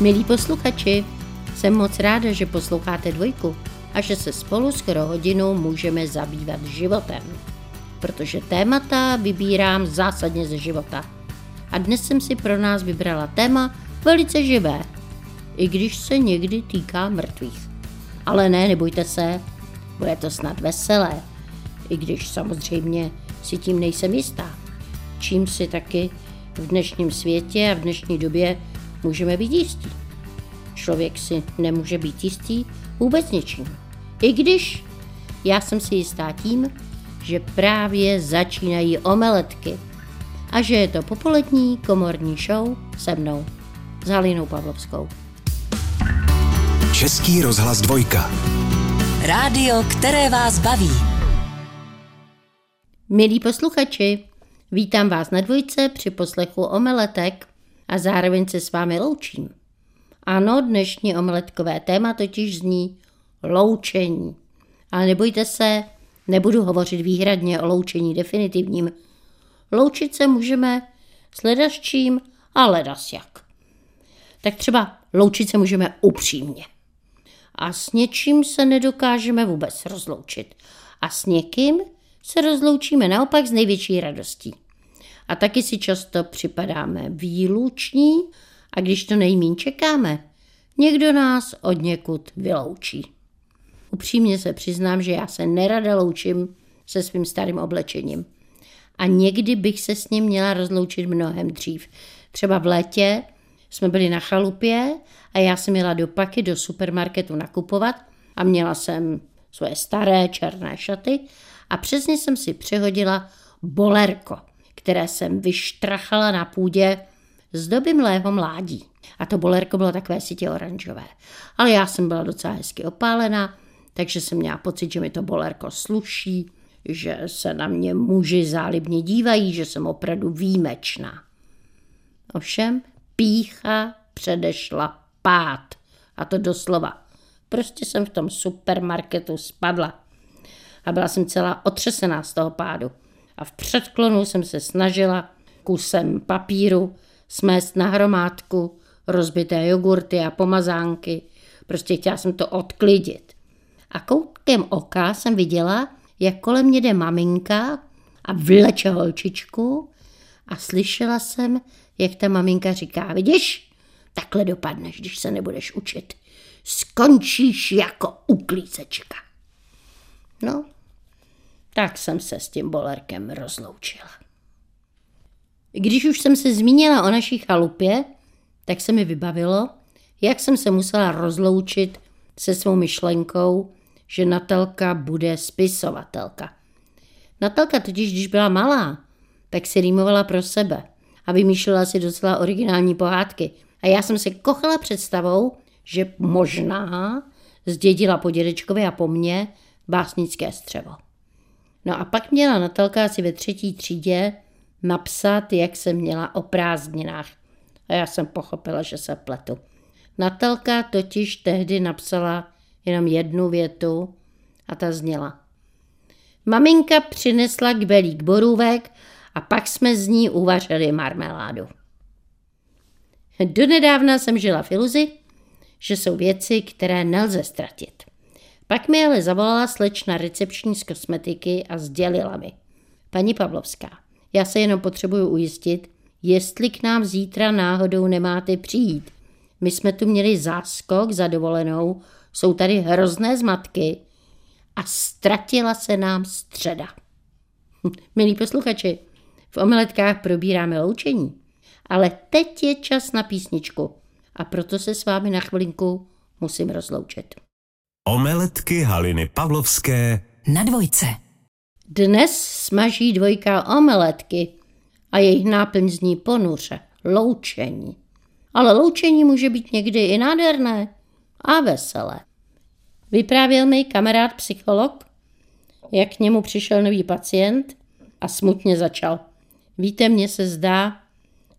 Milí posluchači, jsem moc ráda, že posloucháte dvojku a že se spolu skoro hodinu můžeme zabývat životem. Protože témata vybírám zásadně ze života. A dnes jsem si pro nás vybrala téma velice živé, i když se někdy týká mrtvých. Ale ne, nebojte se, bude to snad veselé, i když samozřejmě si tím nejsem jistá. Čím si taky v dnešním světě a v dnešní době můžeme být jistí. Člověk si nemůže být jistý vůbec ničím. I když já jsem si jistá tím, že právě začínají omeletky a že je to popolední komorní show se mnou, s Halinou Pavlovskou. Český rozhlas dvojka. Rádio, které vás baví. Milí posluchači, vítám vás na dvojce při poslechu omeletek a zároveň se s vámi loučím. Ano, dnešní omeletkové téma totiž zní loučení. Ale nebojte se, nebudu hovořit výhradně o loučení definitivním. Loučit se můžeme s ledaščím a ledas jak. Tak třeba loučit se můžeme upřímně. A s něčím se nedokážeme vůbec rozloučit. A s někým se rozloučíme naopak s největší radostí. A taky si často připadáme výluční a když to nejmín čekáme, někdo nás od někud vyloučí. Upřímně se přiznám, že já se nerada loučím se svým starým oblečením. A někdy bych se s ním měla rozloučit mnohem dřív. Třeba v létě jsme byli na chalupě a já jsem měla do paky do supermarketu nakupovat a měla jsem svoje staré černé šaty a přesně jsem si přehodila bolerko, které jsem vyštrachala na půdě z doby mlého mládí. A to bolerko bylo takové sitě oranžové. Ale já jsem byla docela hezky opálená, takže jsem měla pocit, že mi to bolerko sluší, že se na mě muži zálibně dívají, že jsem opravdu výjimečná. Ovšem, pícha předešla pád. A to doslova. Prostě jsem v tom supermarketu spadla. A byla jsem celá otřesená z toho pádu. A v předklonu jsem se snažila kusem papíru smést na hromádku rozbité jogurty a pomazánky. Prostě chtěla jsem to odklidit. A koutkem oka jsem viděla, jak kolem mě jde maminka a vleče holčičku a slyšela jsem, jak ta maminka říká, vidíš, takhle dopadneš, když se nebudeš učit. Skončíš jako uklízečka. No, tak jsem se s tím bolerkem rozloučila. Když už jsem se zmínila o naší chalupě, tak se mi vybavilo, jak jsem se musela rozloučit se svou myšlenkou, že Natelka bude spisovatelka. Natelka totiž, když byla malá, tak si rýmovala pro sebe a vymýšlela si docela originální pohádky. A já jsem se kochala představou, že možná zdědila po dědečkovi a po mně básnické střevo. No a pak měla Natelka asi ve třetí třídě napsat, jak se měla o prázdninách. A já jsem pochopila, že se pletu. Natelka totiž tehdy napsala jenom jednu větu a ta zněla. Maminka přinesla kbelík borůvek a pak jsme z ní uvařili marmeládu. Donedávna jsem žila v iluzi, že jsou věci, které nelze ztratit. Pak mi ale zavolala slečna recepční z kosmetiky a sdělila mi. Paní Pavlovská, já se jenom potřebuju ujistit, jestli k nám zítra náhodou nemáte přijít. My jsme tu měli záskok za dovolenou, jsou tady hrozné zmatky a ztratila se nám středa. Milí posluchači, v omeletkách probíráme loučení, ale teď je čas na písničku a proto se s vámi na chvilinku musím rozloučit. Omeletky Haliny Pavlovské Na dvojce. Dnes smaží dvojka omeletky a jejich náplň zní ponuře, loučení. Ale loučení může být někdy i nádherné a veselé. Vyprávěl mi kamarád psycholog, jak k němu přišel nový pacient a smutně začal. Víte, mně se zdá,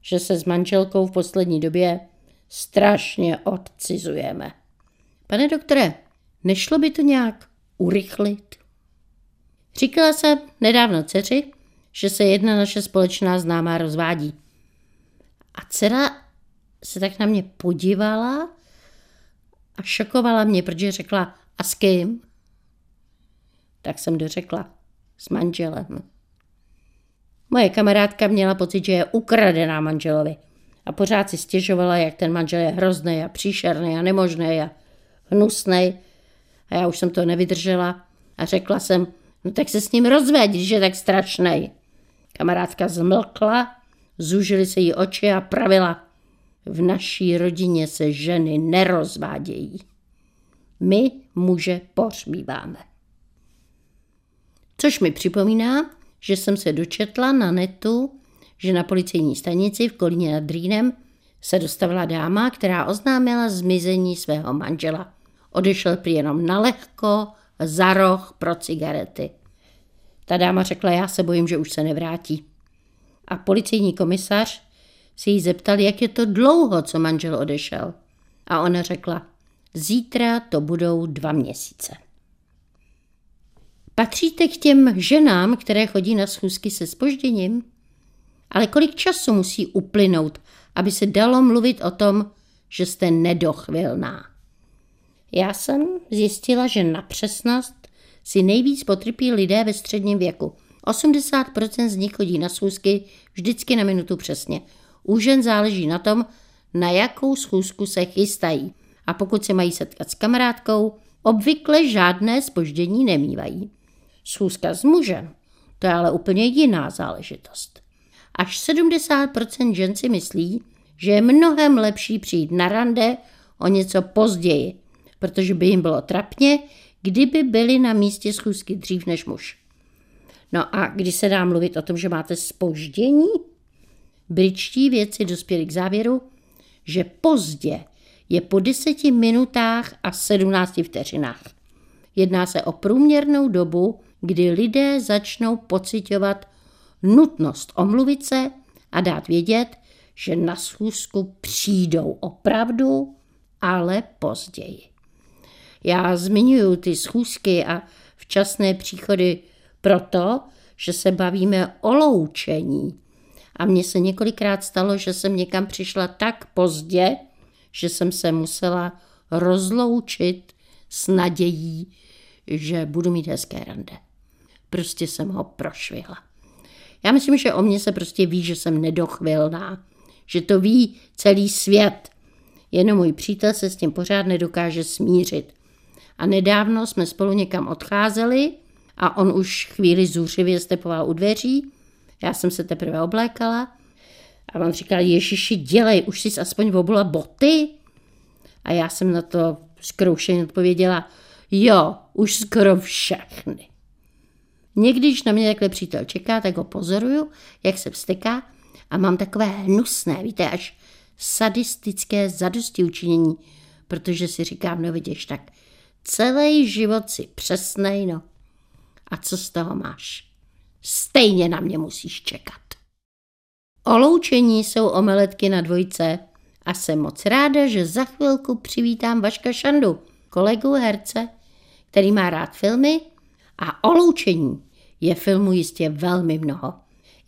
že se s manželkou v poslední době strašně odcizujeme. Pane doktore, nešlo by to nějak urychlit? Říkala se nedávno dceři, že se jedna naše společná známá rozvádí. A dcera se tak na mě podívala a šokovala mě, protože řekla, a s kým? Tak jsem dořekla, s manželem. Moje kamarádka měla pocit, že je ukradená manželovi a pořád si stěžovala, jak ten manžel je hrozný a příšerný a nemožný a hnusný. A já už jsem to nevydržela a řekla jsem, no tak se s ním rozveď, když je tak strašný. Kamarádka zmlkla, zužily se jí oči a pravila, v naší rodině se ženy nerozvádějí. My muže pohřbíváme. Což mi připomíná, že jsem se dočetla na netu, že na policejní stanici v Kolíně nad Rýnem se dostavila dáma, která oznámila zmizení svého manžela. Odešel prý jenom na lehko, za roh pro cigarety. Ta dáma řekla, já se bojím, že už se nevrátí. A policejní komisař se jí zeptal, jak je to dlouho, co manžel odešel. A ona řekla, zítra to budou dva měsíce. Patříte k těm ženám, které chodí na schůzky se spožděním? Ale kolik času musí uplynout, aby se dalo mluvit o tom, že jste nedochvilná? Já jsem zjistila, že na přesnost si nejvíc potrpí lidé ve středním věku. 80% z nich chodí na schůzky vždycky na minutu přesně. U žen záleží na tom, na jakou schůzku se chystají. A pokud se mají setkat s kamarádkou, obvykle žádné spoždění nemývají. Schůzka s mužem, to je ale úplně jiná záležitost. Až 70% žen si myslí, že je mnohem lepší přijít na rande o něco později, protože by jim bylo trapně, kdyby byli na místě schůzky dřív než muž. No a když se dá mluvit o tom, že máte spoždění, britští věci dospěli k závěru, že pozdě je po deseti minutách a sedmnácti vteřinách. Jedná se o průměrnou dobu, kdy lidé začnou pocitovat nutnost omluvit se a dát vědět, že na schůzku přijdou opravdu, ale později. Já zmiňuji ty schůzky a včasné příchody proto, že se bavíme o loučení. A mně se několikrát stalo, že jsem někam přišla tak pozdě, že jsem se musela rozloučit s nadějí, že budu mít hezké rande. Prostě jsem ho prošvihla. Já myslím, že o mně se prostě ví, že jsem nedochvilná, že to ví celý svět. Jenom můj přítel se s tím pořád nedokáže smířit. A nedávno jsme spolu někam odcházeli a on už chvíli zůřivě stepoval u dveří. Já jsem se teprve oblékala a on říkal, Ježiši, dělej, už jsi aspoň obula boty? A já jsem na to zkroušeně odpověděla, jo, už skoro všechny. Někdy, když na mě takhle přítel čeká, tak ho pozoruju, jak se vsteká a mám takové hnusné, víte, až sadistické zadosti učinění, protože si říkám, no vidíš, tak celý život si přesnej, no. A co z toho máš? Stejně na mě musíš čekat. O loučení jsou omeletky na dvojce a jsem moc ráda, že za chvilku přivítám Vaška Šandu, kolegu herce, který má rád filmy a o loučení je filmu jistě velmi mnoho.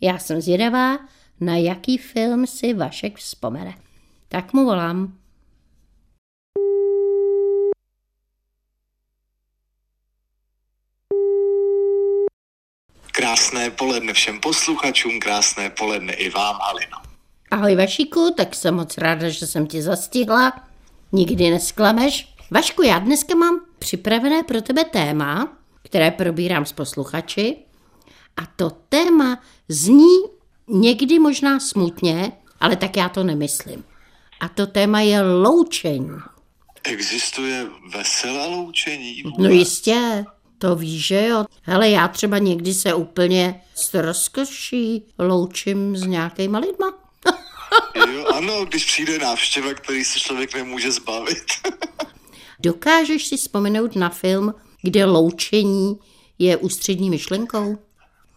Já jsem zvědavá, na jaký film si Vašek vzpomene. Tak mu volám. Krásné poledne všem posluchačům, krásné poledne i vám, Alino. Ahoj Vašíku, tak jsem moc ráda, že jsem ti zastihla. Nikdy nesklameš. Vašku, já dneska mám připravené pro tebe téma, které probírám s posluchači. A to téma zní někdy možná smutně, ale tak já to nemyslím. A to téma je loučení. Existuje veselé loučení? Vůbec? No jistě, to víš, že jo. Hele, já třeba někdy se úplně s rozkoší loučím s nějakýma lidma. Jo, ano, když přijde návštěva, který se člověk nemůže zbavit. Dokážeš si vzpomenout na film, kde loučení je ústřední myšlenkou?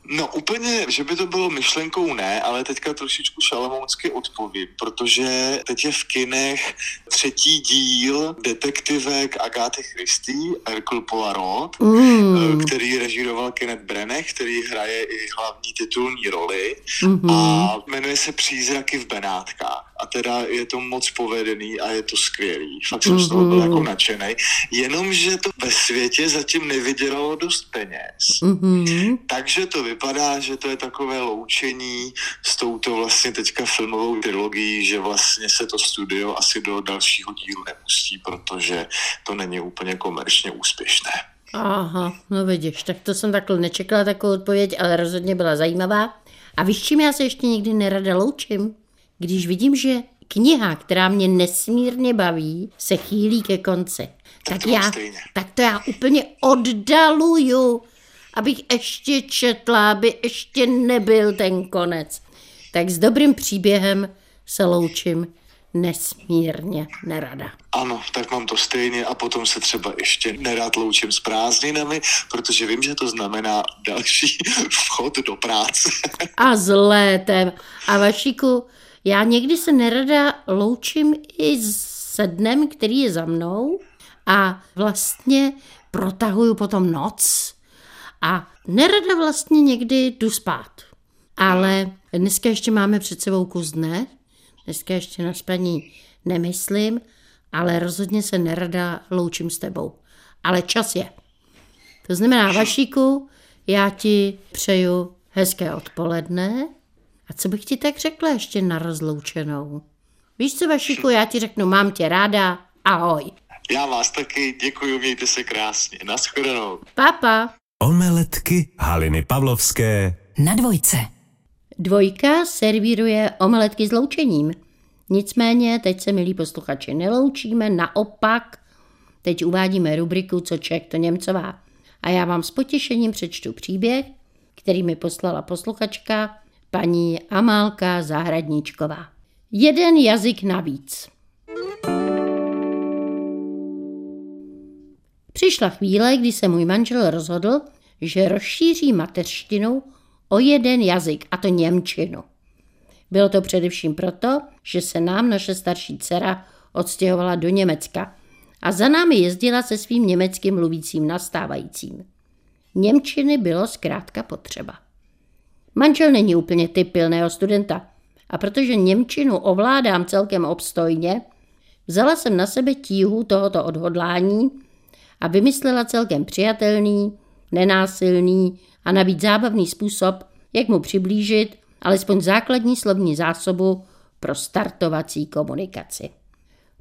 No úplně, že by to bylo myšlenkou ne, ale teďka trošičku šalamounsky odpovím, protože teď je v kinech třetí díl detektivek Agáty Christy, Hercule Poirot, mm. který režíroval Kenneth Branagh, který hraje i hlavní titulní roli mm-hmm. a jmenuje se Přízraky v Benátkách. A teda je to moc povedený a je to skvělý. Fakt jsem z toho byl jako nadšený. Jenomže to ve světě zatím nevydělalo dost peněz. Mhm. Takže to vypadá, že to je takové loučení s touto vlastně teďka filmovou trilogií, že vlastně se to studio asi do dalšího dílu nepustí, protože to není úplně komerčně úspěšné. Aha, no vidíš, tak to jsem takhle nečekala takovou odpověď, ale rozhodně byla zajímavá. A víš, čím já se ještě nikdy nerada loučím? Když vidím, že kniha, která mě nesmírně baví, se chýlí ke konci. Tak, to mám já, tak to já úplně oddaluju, abych ještě četla, aby ještě nebyl ten konec. Tak s dobrým příběhem se loučím nesmírně nerada. Ano, tak mám to stejně a potom se třeba ještě nerad loučím s prázdninami, protože vím, že to znamená další vchod do práce. A s létem. A Vašíku, já někdy se nerada loučím i se dnem, který je za mnou a vlastně protahuju potom noc a nerada vlastně někdy jdu spát. Ale dneska ještě máme před sebou kus dne, dneska ještě na spaní nemyslím, ale rozhodně se nerada loučím s tebou. Ale čas je. To znamená, Vašíku, já ti přeju hezké odpoledne. A co bych ti tak řekla ještě na rozloučenou? Víš co, Vašíku, já ti řeknu, mám tě ráda, ahoj. Já vás taky děkuji, mějte se krásně. Naschledanou. Papa. Omeletky Haliny Pavlovské Na dvojce. Dvojka servíruje omeletky s loučením. Nicméně teď se, milí posluchači, neloučíme, naopak teď uvádíme rubriku Co Ček, to Němcová. A já vám s potěšením přečtu příběh, který mi poslala posluchačka paní Amálka Zahradníčková. Jeden jazyk navíc. Přišla chvíle, kdy se můj manžel rozhodl, že rozšíří mateřštinu o jeden jazyk, a to Němčinu. Bylo to především proto, že se nám naše starší dcera odstěhovala do Německa a za námi jezdila se svým německým mluvícím nastávajícím. Němčiny bylo zkrátka potřeba. Manžel není úplně typ pilného studenta a protože Němčinu ovládám celkem obstojně, vzala jsem na sebe tíhu tohoto odhodlání a vymyslela celkem přijatelný, nenásilný a navíc zábavný způsob, jak mu přiblížit alespoň základní slovní zásobu pro startovací komunikaci.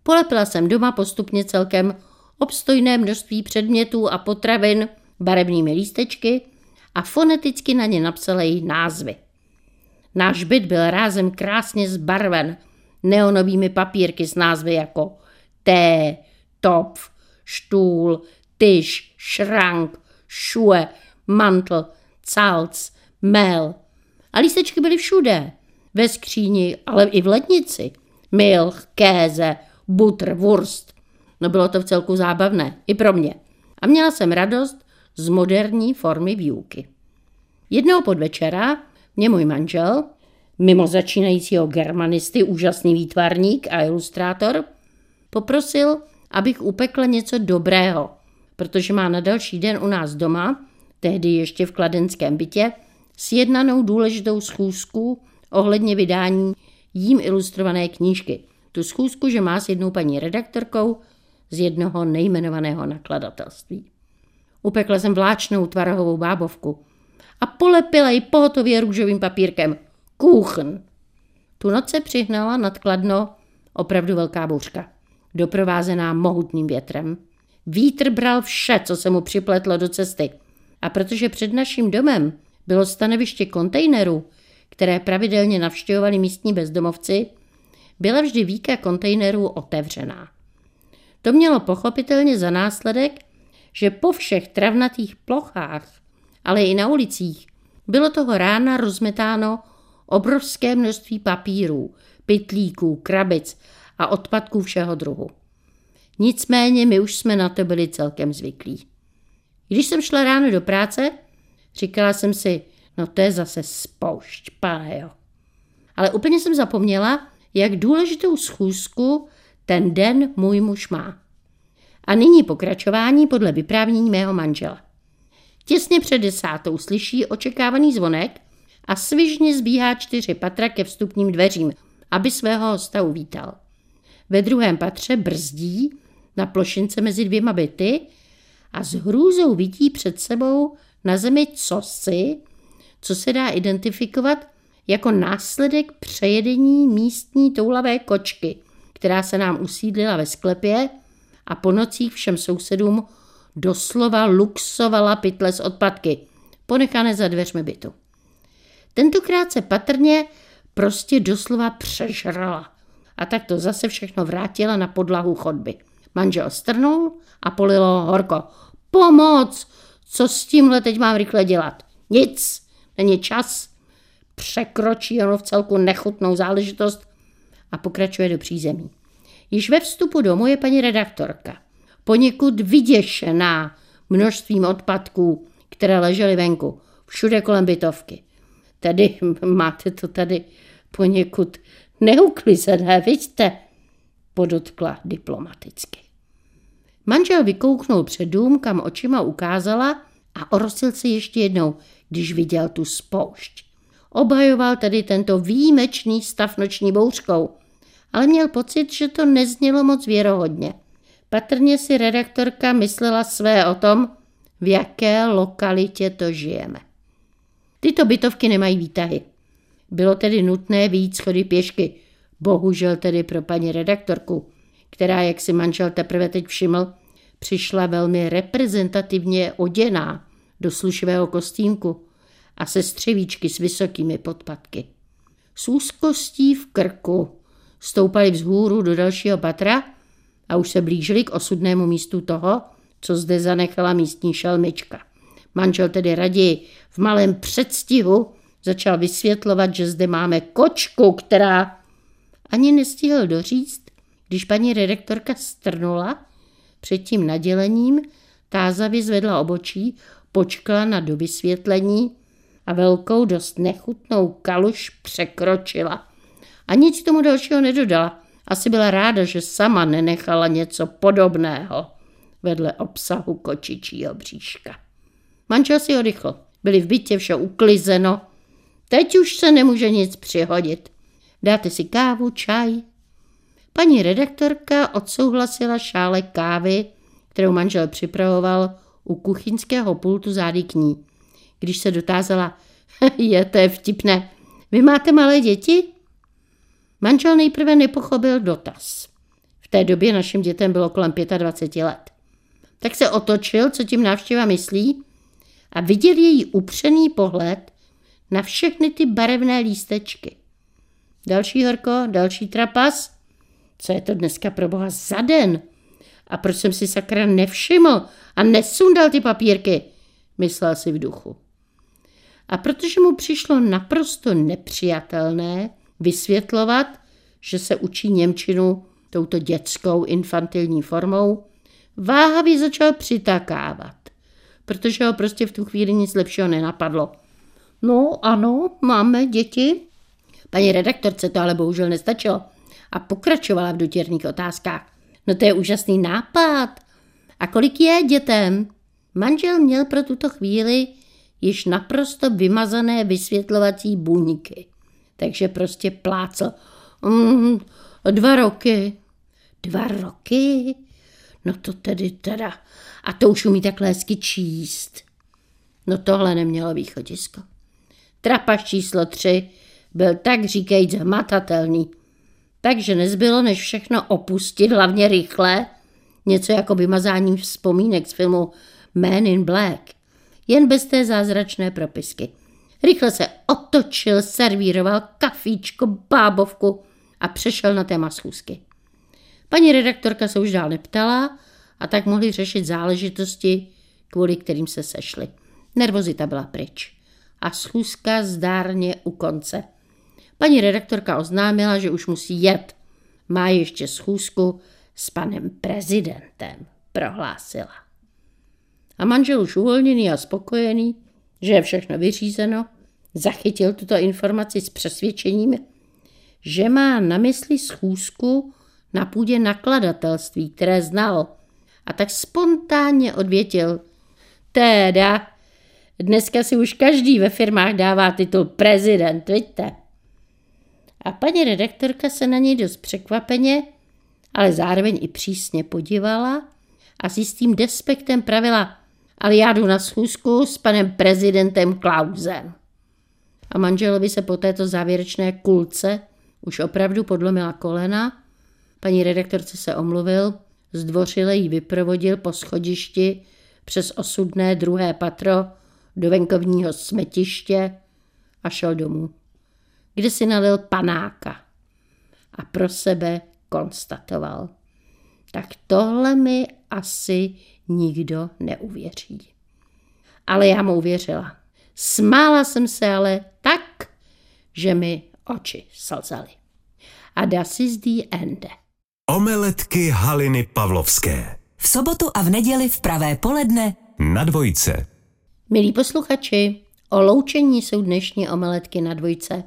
Polepila jsem doma postupně celkem obstojné množství předmětů a potravin barevnými lístečky a foneticky na ně napsala jejich názvy. Náš byt byl rázem krásně zbarven neonovými papírky s názvy jako té, topf, štůl, tyž, šrank, šue, mantl, calc, mel. A lístečky byly všude. Ve skříni, ale i v lednici. Milch, kéze, butr, wurst. No bylo to v celku zábavné, i pro mě. A měla jsem radost z moderní formy výuky. Jednoho podvečera mě můj manžel, mimo začínajícího germanisty, úžasný výtvarník a ilustrátor, poprosil, abych upekla něco dobrého, protože má na další den u nás doma, tehdy ještě v kladenském bytě, sjednanou důležitou schůzku ohledně vydání jím ilustrované knížky. Tu schůzku, že má s jednou paní redaktorkou z jednoho nejmenovaného nakladatelství. Upekla jsem vláčnou tvarohovou bábovku a polepila ji pohotově růžovým papírkem. Kuchen. Tu noc se přihnala nad Kladno opravdu velká bouřka, doprovázená mohutným větrem. Vítr bral vše, co se mu připletlo do cesty. A protože před naším domem bylo stanoviště kontejnerů, které pravidelně navštěvovali místní bezdomovci, byla vždy víka kontejnerů otevřená. To mělo pochopitelně za následek, že po všech travnatých plochách, ale i na ulicích, bylo toho rána rozmetáno obrovské množství papírů, pytlíků, krabic a odpadků všeho druhu. Nicméně my už jsme na to byli celkem zvyklí. Když jsem šla ráno do práce, říkala jsem si, no to je zase spoušť, pane jo. Ale úplně jsem zapomněla, jak důležitou schůzku ten den můj muž má. A nyní pokračování podle vyprávění mého manžela. Těsně před desátou slyší očekávaný zvonek a svižně zbíhá čtyři patra ke vstupním dveřím, aby svého hosta uvítal. Ve druhém patře brzdí na plošince mezi dvěma byty a s hrůzou vidí před sebou na zemi cosi, co se dá identifikovat jako následek přejedení místní toulavé kočky, která se nám usídlila ve sklepě a po nocích všem sousedům doslova luxovala pytle z odpadky, ponechané za dveřmi bytu. Tentokrát se patrně prostě doslova přežrala a tak to zase všechno vrátila na podlahu chodby. Manžel strnul a polilo horko. Pomoc! Co s tímhle teď mám rychle dělat? Nic, není čas. Překročí ono v celku nechutnou záležitost a pokračuje do přízemí. Již ve vstupu domu je paní redaktorka. Poněkud vyděšená množstvím odpadků, které ležely venku, všude kolem bytovky. Tedy máte to tady poněkud neuklizené, vidíte, podotkla diplomaticky. Manžel vykouknul před dům, kam očima ukázala a orosil se ještě jednou, když viděl tu spoušť. Obhajoval tedy tento výjimečný stav noční bouřkou, ale měl pocit, že to neznělo moc věrohodně. Patrně si redaktorka myslela své o tom, v jaké lokalitě to žijeme. Tyto bytovky nemají výtahy. Bylo tedy nutné výjít schody pěšky, bohužel tedy pro paní redaktorku, která, jak si manžel teprve teď všiml, přišla velmi reprezentativně oděná do slušivého kostýmku a se střevíčky s vysokými podpatky. S úzkostí v krku stoupali vzhůru do dalšího patra a už se blížili k osudnému místu toho, co zde zanechala místní šelmička. Manžel tedy raději v malém předstihu začal vysvětlovat, že zde máme kočku, která ani nestihl doříct, když paní redaktorka strnula před tím nadělením, tázavě zvedla obočí, počkala na dovysvětlení a velkou dost nechutnou kaluš překročila. A nic tomu dalšího nedodala. Asi byla ráda, že sama nenechala něco podobného vedle obsahu kočičího bříška. Manžel si oddychl. Byli v bytě vše uklizeno. Teď už se nemůže nic přihodit. Dáte si kávu, čaj? Paní redaktorka odsouhlasila šále kávy, kterou manžel připravoval u kuchyňského pultu zády k ní. Když se dotázala, je to je vtipné, vy máte malé děti? Manžel nejprve nepochopil dotaz. V té době našim dětem bylo kolem 25 let. Tak se otočil, co tím návštěva myslí a viděl její upřený pohled na všechny ty barevné lístečky. Další horko, další trapas. Co je to dneska pro boha za den? A proč jsem si sakra nevšiml a nesundal ty papírky? Myslel si v duchu. A protože mu přišlo naprosto nepřijatelné vysvětlovat, že se učí Němčinu touto dětskou infantilní formou, váhavě začal přitakávat protože ho prostě v tu chvíli nic lepšího nenapadlo. No ano, máme děti. Paní redaktorce to ale bohužel nestačilo a pokračovala v dotěrných otázkách. No to je úžasný nápad. A kolik je dětem? Manžel měl pro tuto chvíli již naprosto vymazané vysvětlovací buňky. Takže prostě plácel. Mm, dva roky. Dva roky? No to tedy teda. A to už umí takhle hezky číst. No tohle nemělo východisko. Trapaš číslo tři byl tak říkajíc hmatatelný. Takže nezbylo, než všechno opustit, hlavně rychle, něco jako vymazání vzpomínek z filmu Man in Black, jen bez té zázračné propisky. Rychle se otočil, servíroval kafíčko, bábovku a přešel na téma schůzky. Paní redaktorka se už dál neptala a tak mohli řešit záležitosti, kvůli kterým se sešli. Nervozita byla pryč a schůzka zdárně u konce. Paní redaktorka oznámila, že už musí jet. Má ještě schůzku s panem prezidentem, prohlásila. A manžel už uvolněný a spokojený, že je všechno vyřízeno, zachytil tuto informaci s přesvědčením, že má na mysli schůzku na půdě nakladatelství, které znal, a tak spontánně odvětil. Teda, dneska si už každý ve firmách dává titul prezident, vidíte? A paní redaktorka se na něj dost překvapeně, ale zároveň i přísně podívala a s jistým despektem pravila, ale já jdu na schůzku s panem prezidentem Klausem. A manželovi se po této závěrečné kulce už opravdu podlomila kolena, paní redaktorce se omluvil, zdvořile jí vyprovodil po schodišti přes osudné druhé patro do venkovního smetiště a šel domů, kde si nalil panáka a pro sebe konstatoval. Tak tohle mi asi nikdo neuvěří. Ale já mu uvěřila. Smála jsem se ale tak, že mi oči slzaly. A das is the end. Omeletky Haliny Pavlovské. V sobotu a v neděli v pravé poledne Na dvojce. Milí posluchači, o loučení jsou dnešní omeletky na dvojce.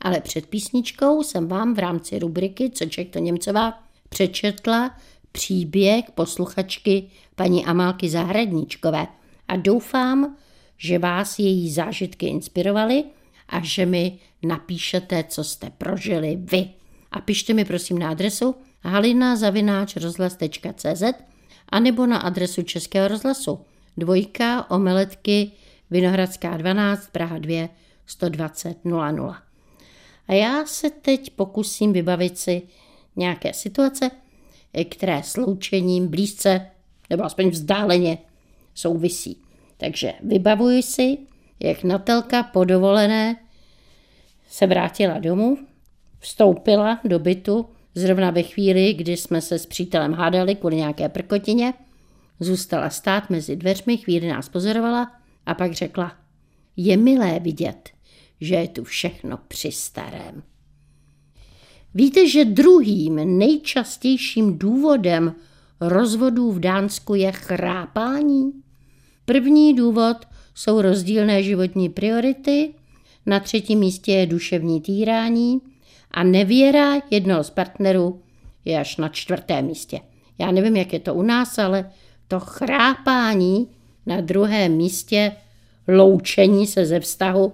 Ale před písničkou jsem vám v rámci rubriky Co Ček to Němcová přečetla příběh posluchačky paní Amálky Zahradníčkové a doufám, že vás její zážitky inspirovaly a že mi napíšete, co jste prožili vy. A pište mi prosím na adresu halina.rozhlas.cz a nebo na adresu Českého rozhlasu dvojka omeletky Vinohradská 12 Praha 2 120 00. A já se teď pokusím vybavit si nějaké situace, které s loučením blízce nebo aspoň vzdáleně souvisí. Takže vybavuji si, jak Natelka po dovolené se vrátila domů, vstoupila do bytu, zrovna ve chvíli, kdy jsme se s přítelem hádali kvůli nějaké prkotině, zůstala stát mezi dveřmi, chvíli nás pozorovala a pak řekla, je milé vidět, že je tu všechno při starém. Víte, že druhým nejčastějším důvodem rozvodů v Dánsku je chrápání? První důvod jsou rozdílné životní priority, na třetím místě je duševní týrání a nevěra jednoho z partnerů je až na čtvrtém místě. Já nevím, jak je to u nás, ale to chrápání na druhém místě, loučení se ze vztahu,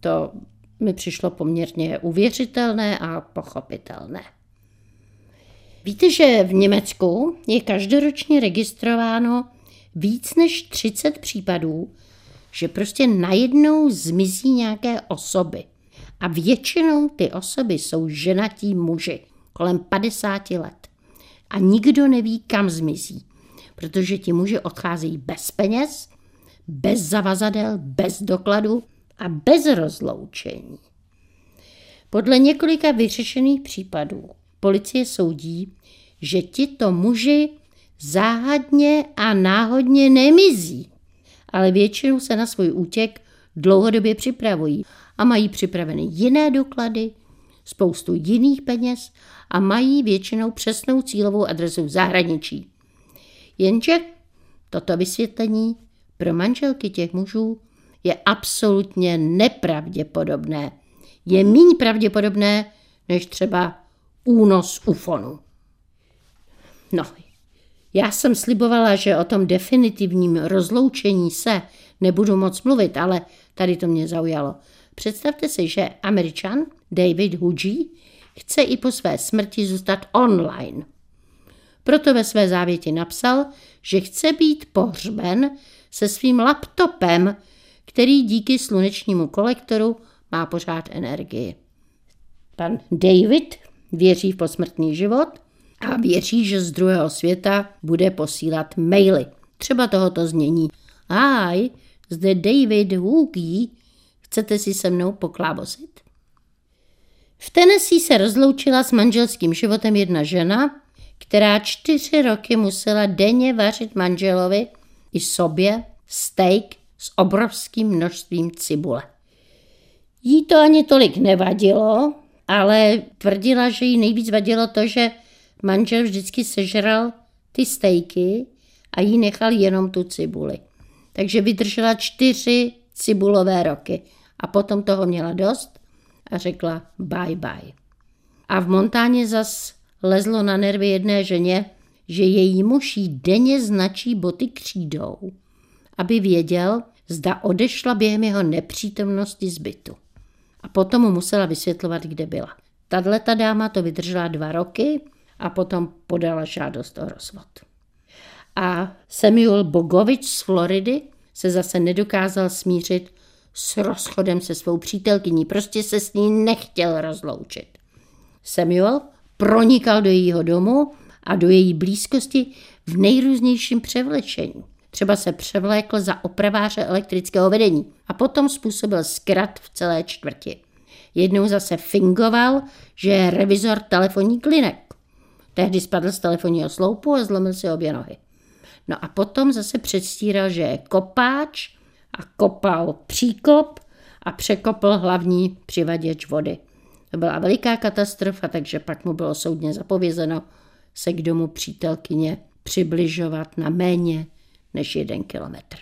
to mi přišlo poměrně uvěřitelné a pochopitelné. Víte, že v Německu je každoročně registrováno víc než 30 případů, že prostě najednou zmizí nějaké osoby. A většinou ty osoby jsou ženatí muži, kolem 50 let. A nikdo neví, kam zmizí, protože ti muži odcházejí bez peněz, bez zavazadel, bez dokladu a bez rozloučení. Podle několika vyřešených případů policie soudí, že tito muži záhadně a náhodně nemizí, ale většinou se na svůj útěk dlouhodobě připravují a mají připraveny jiné doklady, spoustu jiných peněz a mají většinou přesnou cílovou adresu v zahraničí. Jenže toto vysvětlení pro manželky těch mužů je absolutně nepravděpodobné. Je méně pravděpodobné než třeba únos ufonu. No, já jsem slibovala, že o tom definitivním rozloučení se nebudu moc mluvit, ale tady to mě zaujalo. Představte si, že američan David Huji chce i po své smrti zůstat online. Proto ve své závěti napsal, že chce být pohřben se svým laptopem, který díky slunečnímu kolektoru má pořád energii. Pan David věří v posmrtný život a věří, že z druhého světa bude posílat maily. Třeba tohoto znění. Hi, zde David Hoogie, chcete si se mnou poklábosit? V Tennessee se rozloučila s manželským životem jedna žena, která čtyři roky musela denně vařit manželovi i sobě steak s obrovským množstvím cibule. Jí to ani tolik nevadilo, ale tvrdila, že jí nejvíc vadilo to, že manžel vždycky sežral ty stejky a jí nechal jenom tu cibuli. Takže vydržela čtyři cibulové roky a potom toho měla dost a řekla bye bye. A v Montáně zas lezlo na nervy jedné ženě, že její muž jí denně značí boty křídou, aby věděl, zda odešla během jeho nepřítomnosti z bytu. A potom mu musela vysvětlovat, kde byla. Tato dáma to vydržela dva roky a potom podala žádost o rozvod. A Samuel Bogovič z Floridy se zase nedokázal smířit s rozchodem se svou přítelkyní, prostě se s ní nechtěl rozloučit. Samuel pronikal do jejího domu a do její blízkosti v nejrůznějším převlečení. Třeba se převlékl za opraváře elektrického vedení a potom způsobil zkrat v celé čtvrti. Jednou zase fingoval, že je revizor telefonní klinek. Tehdy spadl z telefonního sloupu a zlomil si obě nohy. No a potom zase předstíral, že je kopáč a kopal příkop a překopl hlavní přivaděč vody. To byla veliká katastrofa, takže pak mu bylo soudně zapovězeno se k domu přítelkyně přibližovat na méně než jeden kilometr.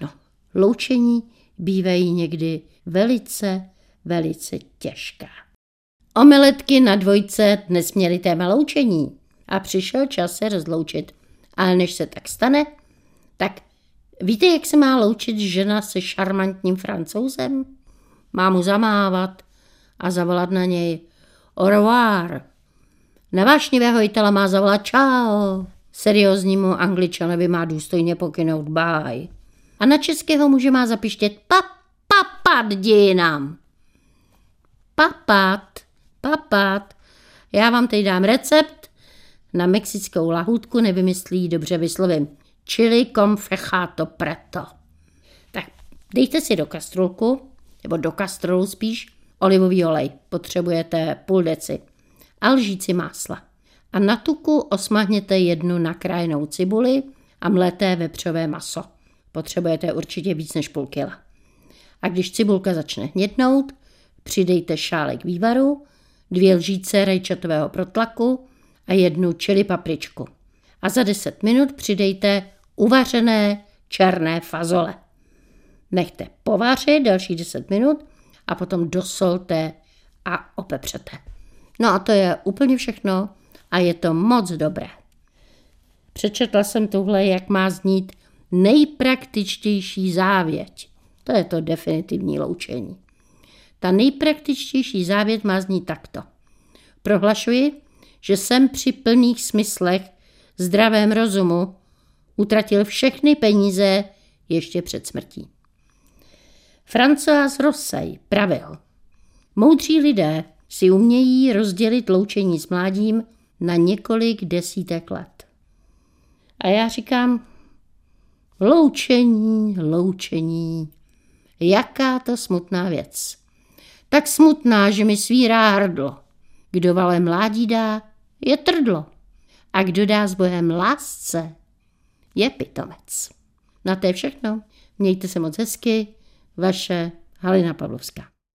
No, loučení bývají někdy velice, velice těžká. Omeletky na dvojce dnes měly téma loučení a přišel čas se rozloučit. Ale než se tak stane, tak víte, jak se má loučit žena se šarmantním francouzem? Má mu zamávat a zavolat na něj au revoir. Na vášnivého Itala má zavolat čau. Serióznímu angličanovi má důstojně pokynout bye. A na českého muže má zapištět pa, papat dějinám. Papat, papat. Já vám teď dám recept na mexickou lahůdku, nevymyslí, dobře vyslovím. Chili con fechato preto. Tak dejte si do kastrulku, nebo do kastrolu spíš, olivový olej. Potřebujete půl deci. A lžíci másla a na tuku osmahněte jednu nakrájenou cibuli a mleté vepřové maso. Potřebujete určitě víc než půl kila. A když cibulka začne hnědnout, přidejte šálek vývaru, dvě lžíce rajčatového protlaku a jednu čili papričku. A za 10 minut přidejte uvařené černé fazole. Nechte povařit další 10 minut a potom dosolte a opepřete. No a to je úplně všechno a je to moc dobré. Přečetla jsem tuhle, jak má znít nejpraktičtější závěť. To je to definitivní loučení. Ta nejpraktičtější závěť má znít takto. Prohlašuji, že jsem při plných smyslech, zdravém rozumu, utratil všechny peníze ještě před smrtí. François Rossay pravil, moudří lidé si umějí rozdělit loučení s mládím na několik desítek let. A já říkám, loučení, loučení, jaká to smutná věc. Tak smutná, že mi svírá hrdlo. Kdo vale mládí dá, je trdlo. A kdo dá s Bohem lásce, je pitomec. Na to je všechno. Mějte se moc hezky. Vaše Halina Pavlovská.